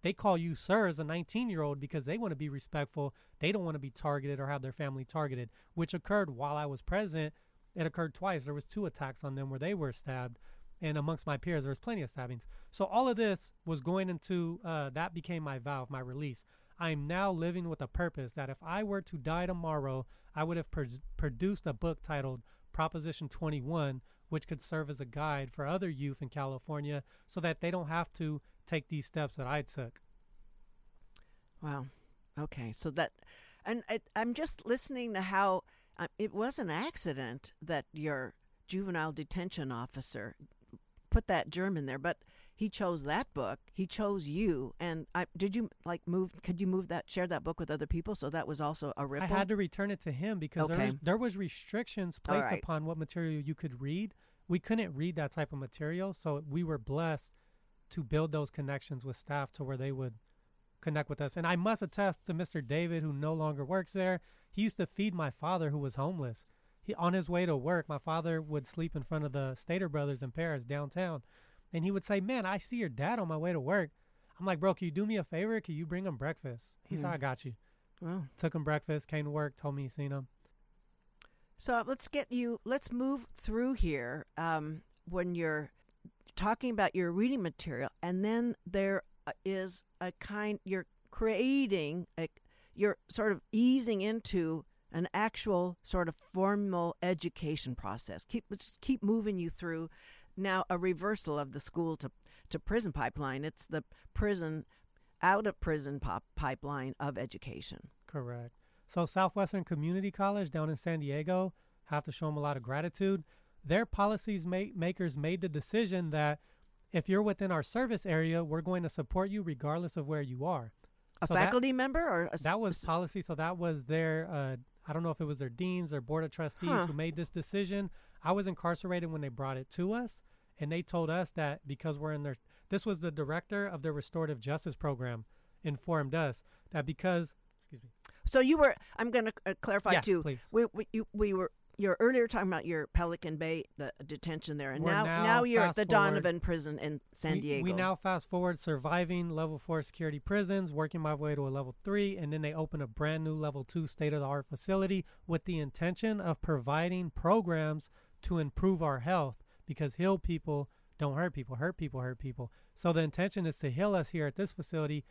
[SPEAKER 3] They call you sir as a 19 year old because they want to be respectful. They don't want to be targeted or have their family targeted, which occurred while I was present. It occurred twice. There was two attacks on them where they were stabbed, and amongst my peers there was plenty of stabbings. So all of this was going into uh, that became my vow, my release. I am now living with a purpose that if I were to die tomorrow, I would have pr- produced a book titled Proposition 21, which could serve as a guide for other youth in California so that they don't have to take these steps that I took.
[SPEAKER 1] Wow. Okay. So that, and I, I'm just listening to how uh, it was an accident that your juvenile detention officer put that germ in there, but he chose that book. He chose you. And I did you like move? Could you move that? Share that book with other people? So that was also a ripple.
[SPEAKER 3] I had to return it to him because there, was, there was restrictions placed
[SPEAKER 1] right.
[SPEAKER 3] upon what material you could read we couldn't read that type of material. So we were blessed to build those connections with staff to where they would connect with us. And I must attest to Mr. David, who no longer works there. He used to feed my father, who was homeless. He, on his way to work, my father would sleep in front of the Stater Brothers in Perris downtown. And he would say, Man, I see your dad on my way to work. I'm like, Bro, can you do me a favor? Can you bring him breakfast? He said,
[SPEAKER 1] Hmm.
[SPEAKER 3] I got you.
[SPEAKER 1] Well,
[SPEAKER 3] Took him breakfast, came to work, told me he seen him.
[SPEAKER 1] so let's get you. Let's move through here. Um, when you're talking about your reading material, and then there uh, a kind. You're creating a. You're sort of easing into an actual sort of formal education process. Keep just keep moving you through. Now a reversal of the school to to prison pipeline. It's the prison out of prison pop pipeline of education.
[SPEAKER 3] Correct. So Southwestern Community College down in San Diego have to show them a lot of gratitude. Their policies ma- makers made the decision that if you're within our service area, we're going to support you regardless of where you are.
[SPEAKER 1] A
[SPEAKER 3] So that-
[SPEAKER 1] faculty member or a
[SPEAKER 3] That was policy. So that was their, uh, I don't know if it was their deans or board of trustees
[SPEAKER 1] Huh.
[SPEAKER 3] who made this decision. I was incarcerated when they brought it to us, and they told us that because we're in their, this was the director of the restorative justice program, informed us that because, excuse me,
[SPEAKER 1] So you were. I'm going to uh, clarify
[SPEAKER 3] yeah,
[SPEAKER 1] too.
[SPEAKER 3] please.
[SPEAKER 1] We, we you, we were. You're earlier talking about your Pelican Bay the detention there, and
[SPEAKER 3] We're
[SPEAKER 1] now
[SPEAKER 3] now
[SPEAKER 1] you're at the
[SPEAKER 3] forward-
[SPEAKER 1] Donovan prison in San
[SPEAKER 3] we,
[SPEAKER 1] Diego.
[SPEAKER 3] We now fast forward surviving level four security prisons, working my way to a level three, and then they open a brand new level two state of the art facility with the intention of providing programs to improve our health because heal people don't hurt people, hurt people hurt people. So the intention is to heal us here at this facility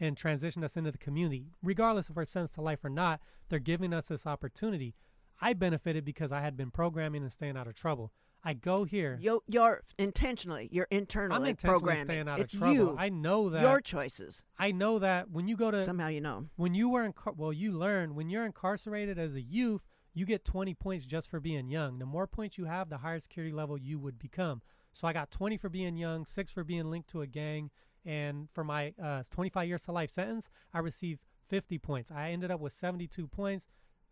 [SPEAKER 3] and transition us into the community. Regardless if we're sentenced to life or not, they're giving us this opportunity. I benefited because I had been programming and staying out of trouble. I go here.
[SPEAKER 1] you, you're intentionally. You're internally
[SPEAKER 3] I'm intentionally
[SPEAKER 1] programming.
[SPEAKER 3] staying out
[SPEAKER 1] it's
[SPEAKER 3] of trouble.
[SPEAKER 1] you.
[SPEAKER 3] I know that.
[SPEAKER 1] your choices.
[SPEAKER 3] I know that when you go to
[SPEAKER 1] Somehow you know.
[SPEAKER 3] when you were incar- well, you learn when you're incarcerated as a youth, you get 20 points just for being young. The more points you have, the higher security level you would become. So I got 20 for being young, six for being linked to a gang, and for my uh, 25 years to life sentence, I received 50 points. I ended up with 72 points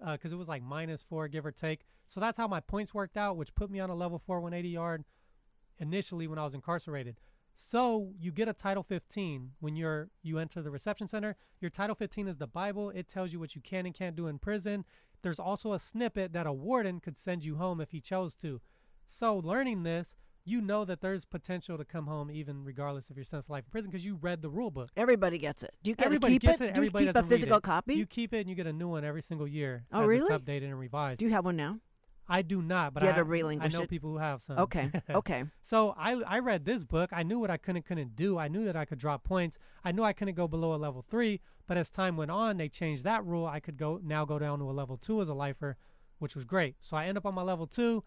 [SPEAKER 3] Uh, because it was like minus four, give or take. So that's how my points worked out, which put me on a level four 180 yard initially when I was incarcerated. So you get a Title 15 when you're you enter the reception center. Your Title 15 is the Bible. It tells you what you can and can't do in prison. There's also a snippet that a warden could send you home if he chose to. So learning this, you know that there's potential to come home even regardless you're sentenced to life in prison because you read the rule book.
[SPEAKER 1] Everybody gets it. Do you get
[SPEAKER 3] Everybody
[SPEAKER 1] keep
[SPEAKER 3] gets
[SPEAKER 1] it?
[SPEAKER 3] it.
[SPEAKER 1] Do you keep a physical copy?
[SPEAKER 3] You keep it and you get a new one every single year.
[SPEAKER 1] Oh,
[SPEAKER 3] as
[SPEAKER 1] really?
[SPEAKER 3] It's updated and revised.
[SPEAKER 1] do you have one now?
[SPEAKER 3] I do not, but I, I know
[SPEAKER 1] it?
[SPEAKER 3] people who have some.
[SPEAKER 1] Okay. (laughs) okay.
[SPEAKER 3] So I I read this book. I knew what I couldn't couldn't do. I knew that I could drop points. I knew I couldn't go below a level three. But as time went on, they changed that rule. I could go now go down to a level two as a lifer, which was great. So I end up on my level two.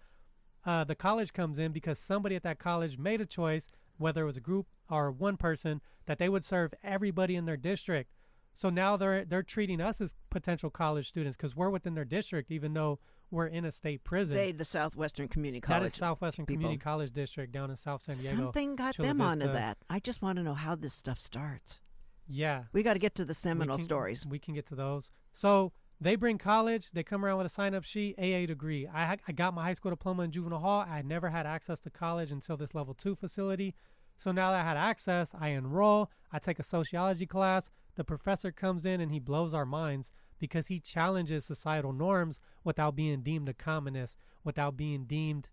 [SPEAKER 3] Uh, the college comes in because somebody at that college made a choice, whether it was a group or one person, that they would serve everybody in their district. So now they're they're treating us as potential college students because we're within their district, even though we're in a state prison.
[SPEAKER 1] They, the Southwestern Community College.
[SPEAKER 3] is Southwestern
[SPEAKER 1] people.
[SPEAKER 3] Community College District down in South San Diego.
[SPEAKER 1] Something got
[SPEAKER 3] Chula
[SPEAKER 1] them onto that. I just want to know how this stuff starts.
[SPEAKER 3] Yeah.
[SPEAKER 1] We got to get to the
[SPEAKER 3] We
[SPEAKER 1] seminal
[SPEAKER 3] can-
[SPEAKER 1] stories.
[SPEAKER 3] We can get to those. So they bring college. They come around with a sign-up sheet, AA degree. I I got my high school diploma in juvenile hall. I never had access to college until this level two facility. So now that I had access, I enroll. I take a sociology class. The professor comes in and he blows our minds because he challenges societal norms without being deemed a communist, without being deemed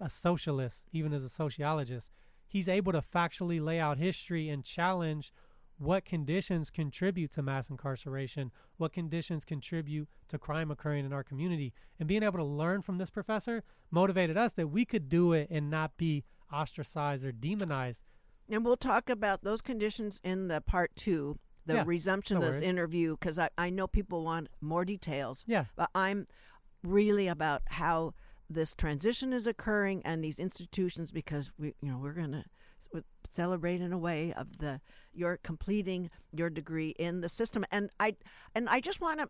[SPEAKER 3] a socialist, even as a sociologist. He's able to factually lay out history and challenge what conditions contribute to mass incarceration, what conditions contribute to crime occurring in our community. And being able to learn from this professor motivated us that we could do it and not be ostracized or demonized.
[SPEAKER 1] And we'll talk about those conditions in the part two, the
[SPEAKER 3] Yeah,
[SPEAKER 1] resumption
[SPEAKER 3] no
[SPEAKER 1] of this
[SPEAKER 3] worries.
[SPEAKER 1] interview, because I, I know people want more details.
[SPEAKER 3] Yeah.
[SPEAKER 1] But I'm really about how this transition is occurring and these institutions, because we, you know, we're going to celebrate in a way of the you're completing your degree in the system. And I and I just want to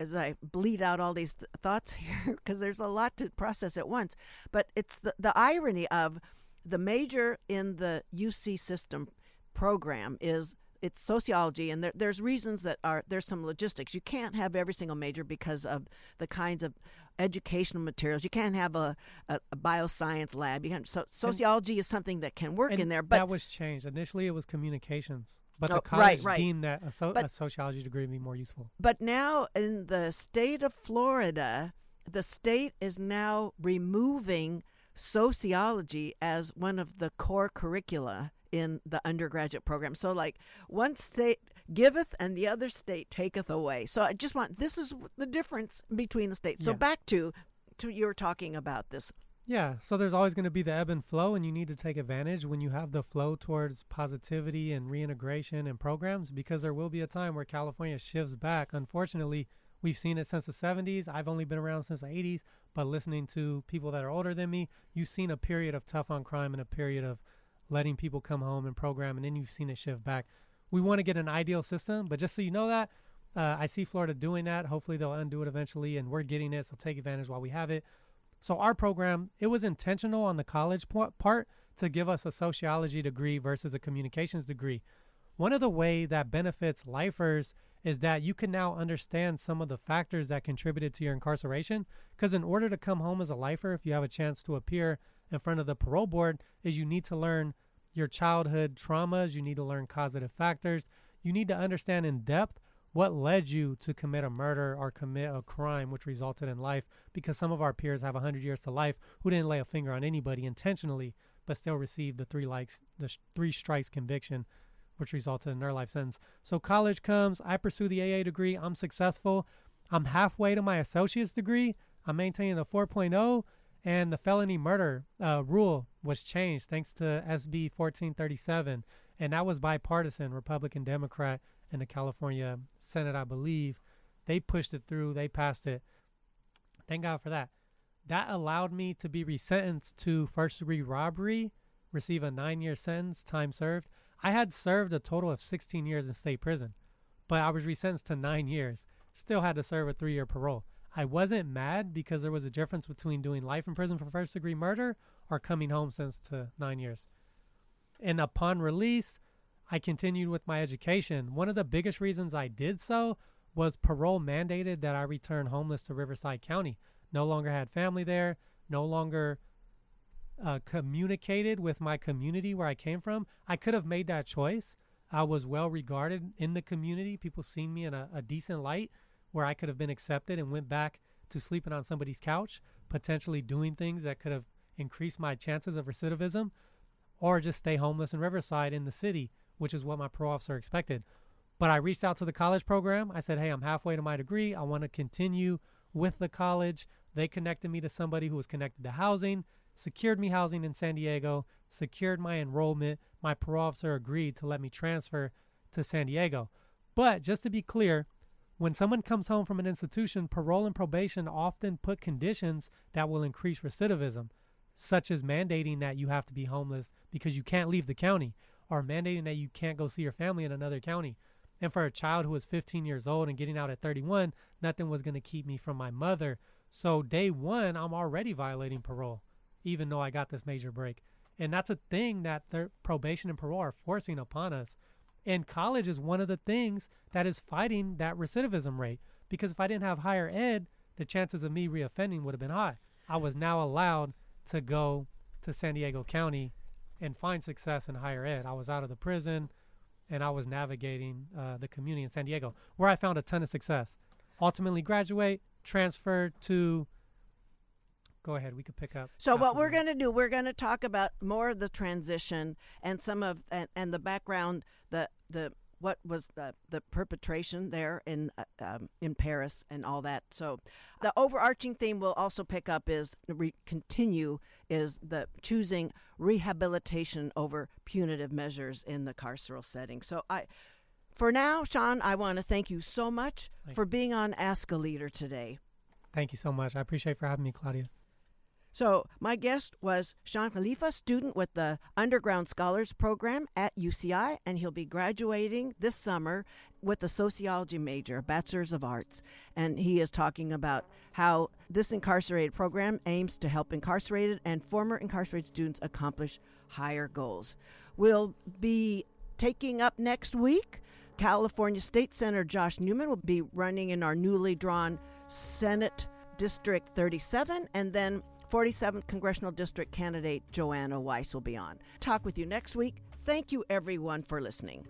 [SPEAKER 1] as I bleed out all these th- thoughts (laughs) here, because there's a lot to process at once. But it's the, the irony of the major in the UC system program is it's sociology, and there, there's reasons that are there's some logistics. You can't have every single major because of the kinds of educational materials. You can't have a, a, a bioscience lab. You can so, sociology and, is something that can work in there. But
[SPEAKER 3] that was changed. Initially, it was communications. But the oh, college right, right. deemed that a, so, but, a sociology degree would be more useful.
[SPEAKER 1] But now in the state of Florida, the state is now removing sociology as one of the core curricula in the undergraduate program. So, like, one state giveth and the other state taketh away. So, I just want this is the difference between the states. So, yeah. back to to you were talking about this.
[SPEAKER 3] Yeah, so there's always going to be the ebb and flow, and you need to take advantage when you have the flow towards positivity and reintegration and programs because there will be a time where California shifts back. Unfortunately, we've seen it since the 70s. I've only been around since the 80s, but listening to people that are older than me, you've seen a period of tough on crime and a period of letting people come home and program, and then you've seen it shift back. We want to get an ideal system, but just so you know that, uh, I see Florida doing that. Hopefully, they'll undo it eventually, and we're getting it, so take advantage while we have it. So, our program, it was intentional on the college part to give us a sociology degree versus a communications degree. One of the way that benefits lifers is that you can now understand some of the factors that contributed to your incarceration. Because in order to come home as a lifer, if you have a chance to appear in front of the parole board, is you need to learn your childhood traumas, you need to learn causative factors, you need to understand in depth what led you to commit a murder or commit a crime which resulted in life because some of our peers have 100 years to life who didn't lay a finger on anybody intentionally but still received the three likes the sh- three strikes conviction which resulted in their life sentence. So college comes i pursue the aa degree i'm successful. I'm halfway to my associate's degree. I'm maintaining a 4.0 and the felony murder uh, rule was changed thanks to SB 1437, and that was bipartisan, Republican, Democrat, in the California Senate, I believe. They pushed it through. They passed it. Thank God for that. That allowed me to be resentenced to first degree robbery, receive a nine year sentence, time served. I had served a total of 16 years in state prison, but I was resentenced to nine years. Still had to serve a three year parole. I wasn't mad because there was a difference between doing life in prison for first degree murder or coming home since to nine years. And upon release, I continued with my education. One of the biggest reasons I did so was parole mandated that I return homeless to Riverside County. No longer had family there, no longer uh, communicated with my community where I came from. I could have made that choice. I was well regarded in the community. People seen me in a, a decent light where I could have been accepted and went back to sleeping on somebody's couch, potentially doing things that could have increased my chances of recidivism, or just stay homeless in Riverside in the city, which is what my pro officer expected. But I reached out to the college program. I said, hey, I'm halfway to my degree. I want to continue with the college. They connected me to somebody who was connected to housing, secured me housing in San Diego, secured my enrollment. My pro officer agreed to let me transfer to San Diego. But just to be clear, when someone comes home from an institution, parole and probation often put conditions that will increase recidivism, such as mandating that you have to be homeless because you can't leave the county, or mandating that you can't go see your family in another county. And for a child who was 15 years old and getting out at 31, nothing was going to keep me from my mother. So, day one, I'm already violating parole, even though I got this major break. And that's a thing that probation and parole are forcing upon us. And college is one of the things that is fighting that recidivism rate. Because if I didn't have higher ed, the chances of me reoffending would have been high. I was now allowed to go to San Diego County and find success in higher ed. I was out of the prison and I was navigating uh, the community in San Diego, where I found a ton of success. Ultimately, graduate, transferred to go ahead we could pick up
[SPEAKER 1] so what we're going to do we're going to talk about more of the transition and some of and, and the background the the what was the the perpetration there in uh, um, in Perris and all that. So the overarching theme we'll also pick up is re- continue is the choosing rehabilitation over punitive measures in the carceral setting. So I for now, Shawn, I want to thank you so much thank for being on Ask a Leader today.
[SPEAKER 3] Thank you so much. I appreciate for having me, Claudia.
[SPEAKER 1] So, my guest was Shawn Khalifa, student with the Underground Scholars Program at UCI, and he'll be graduating this summer with a sociology major, a Bachelor's of Arts. And he is talking about how this incarcerated program aims to help incarcerated and former incarcerated students accomplish higher goals. We'll be taking up next week. California State Senator Josh Newman will be running in our newly drawn Senate District 37, and then 47th Congressional District candidate Joanna Weiss will be on. Talk with you next week. Thank you, everyone, for listening.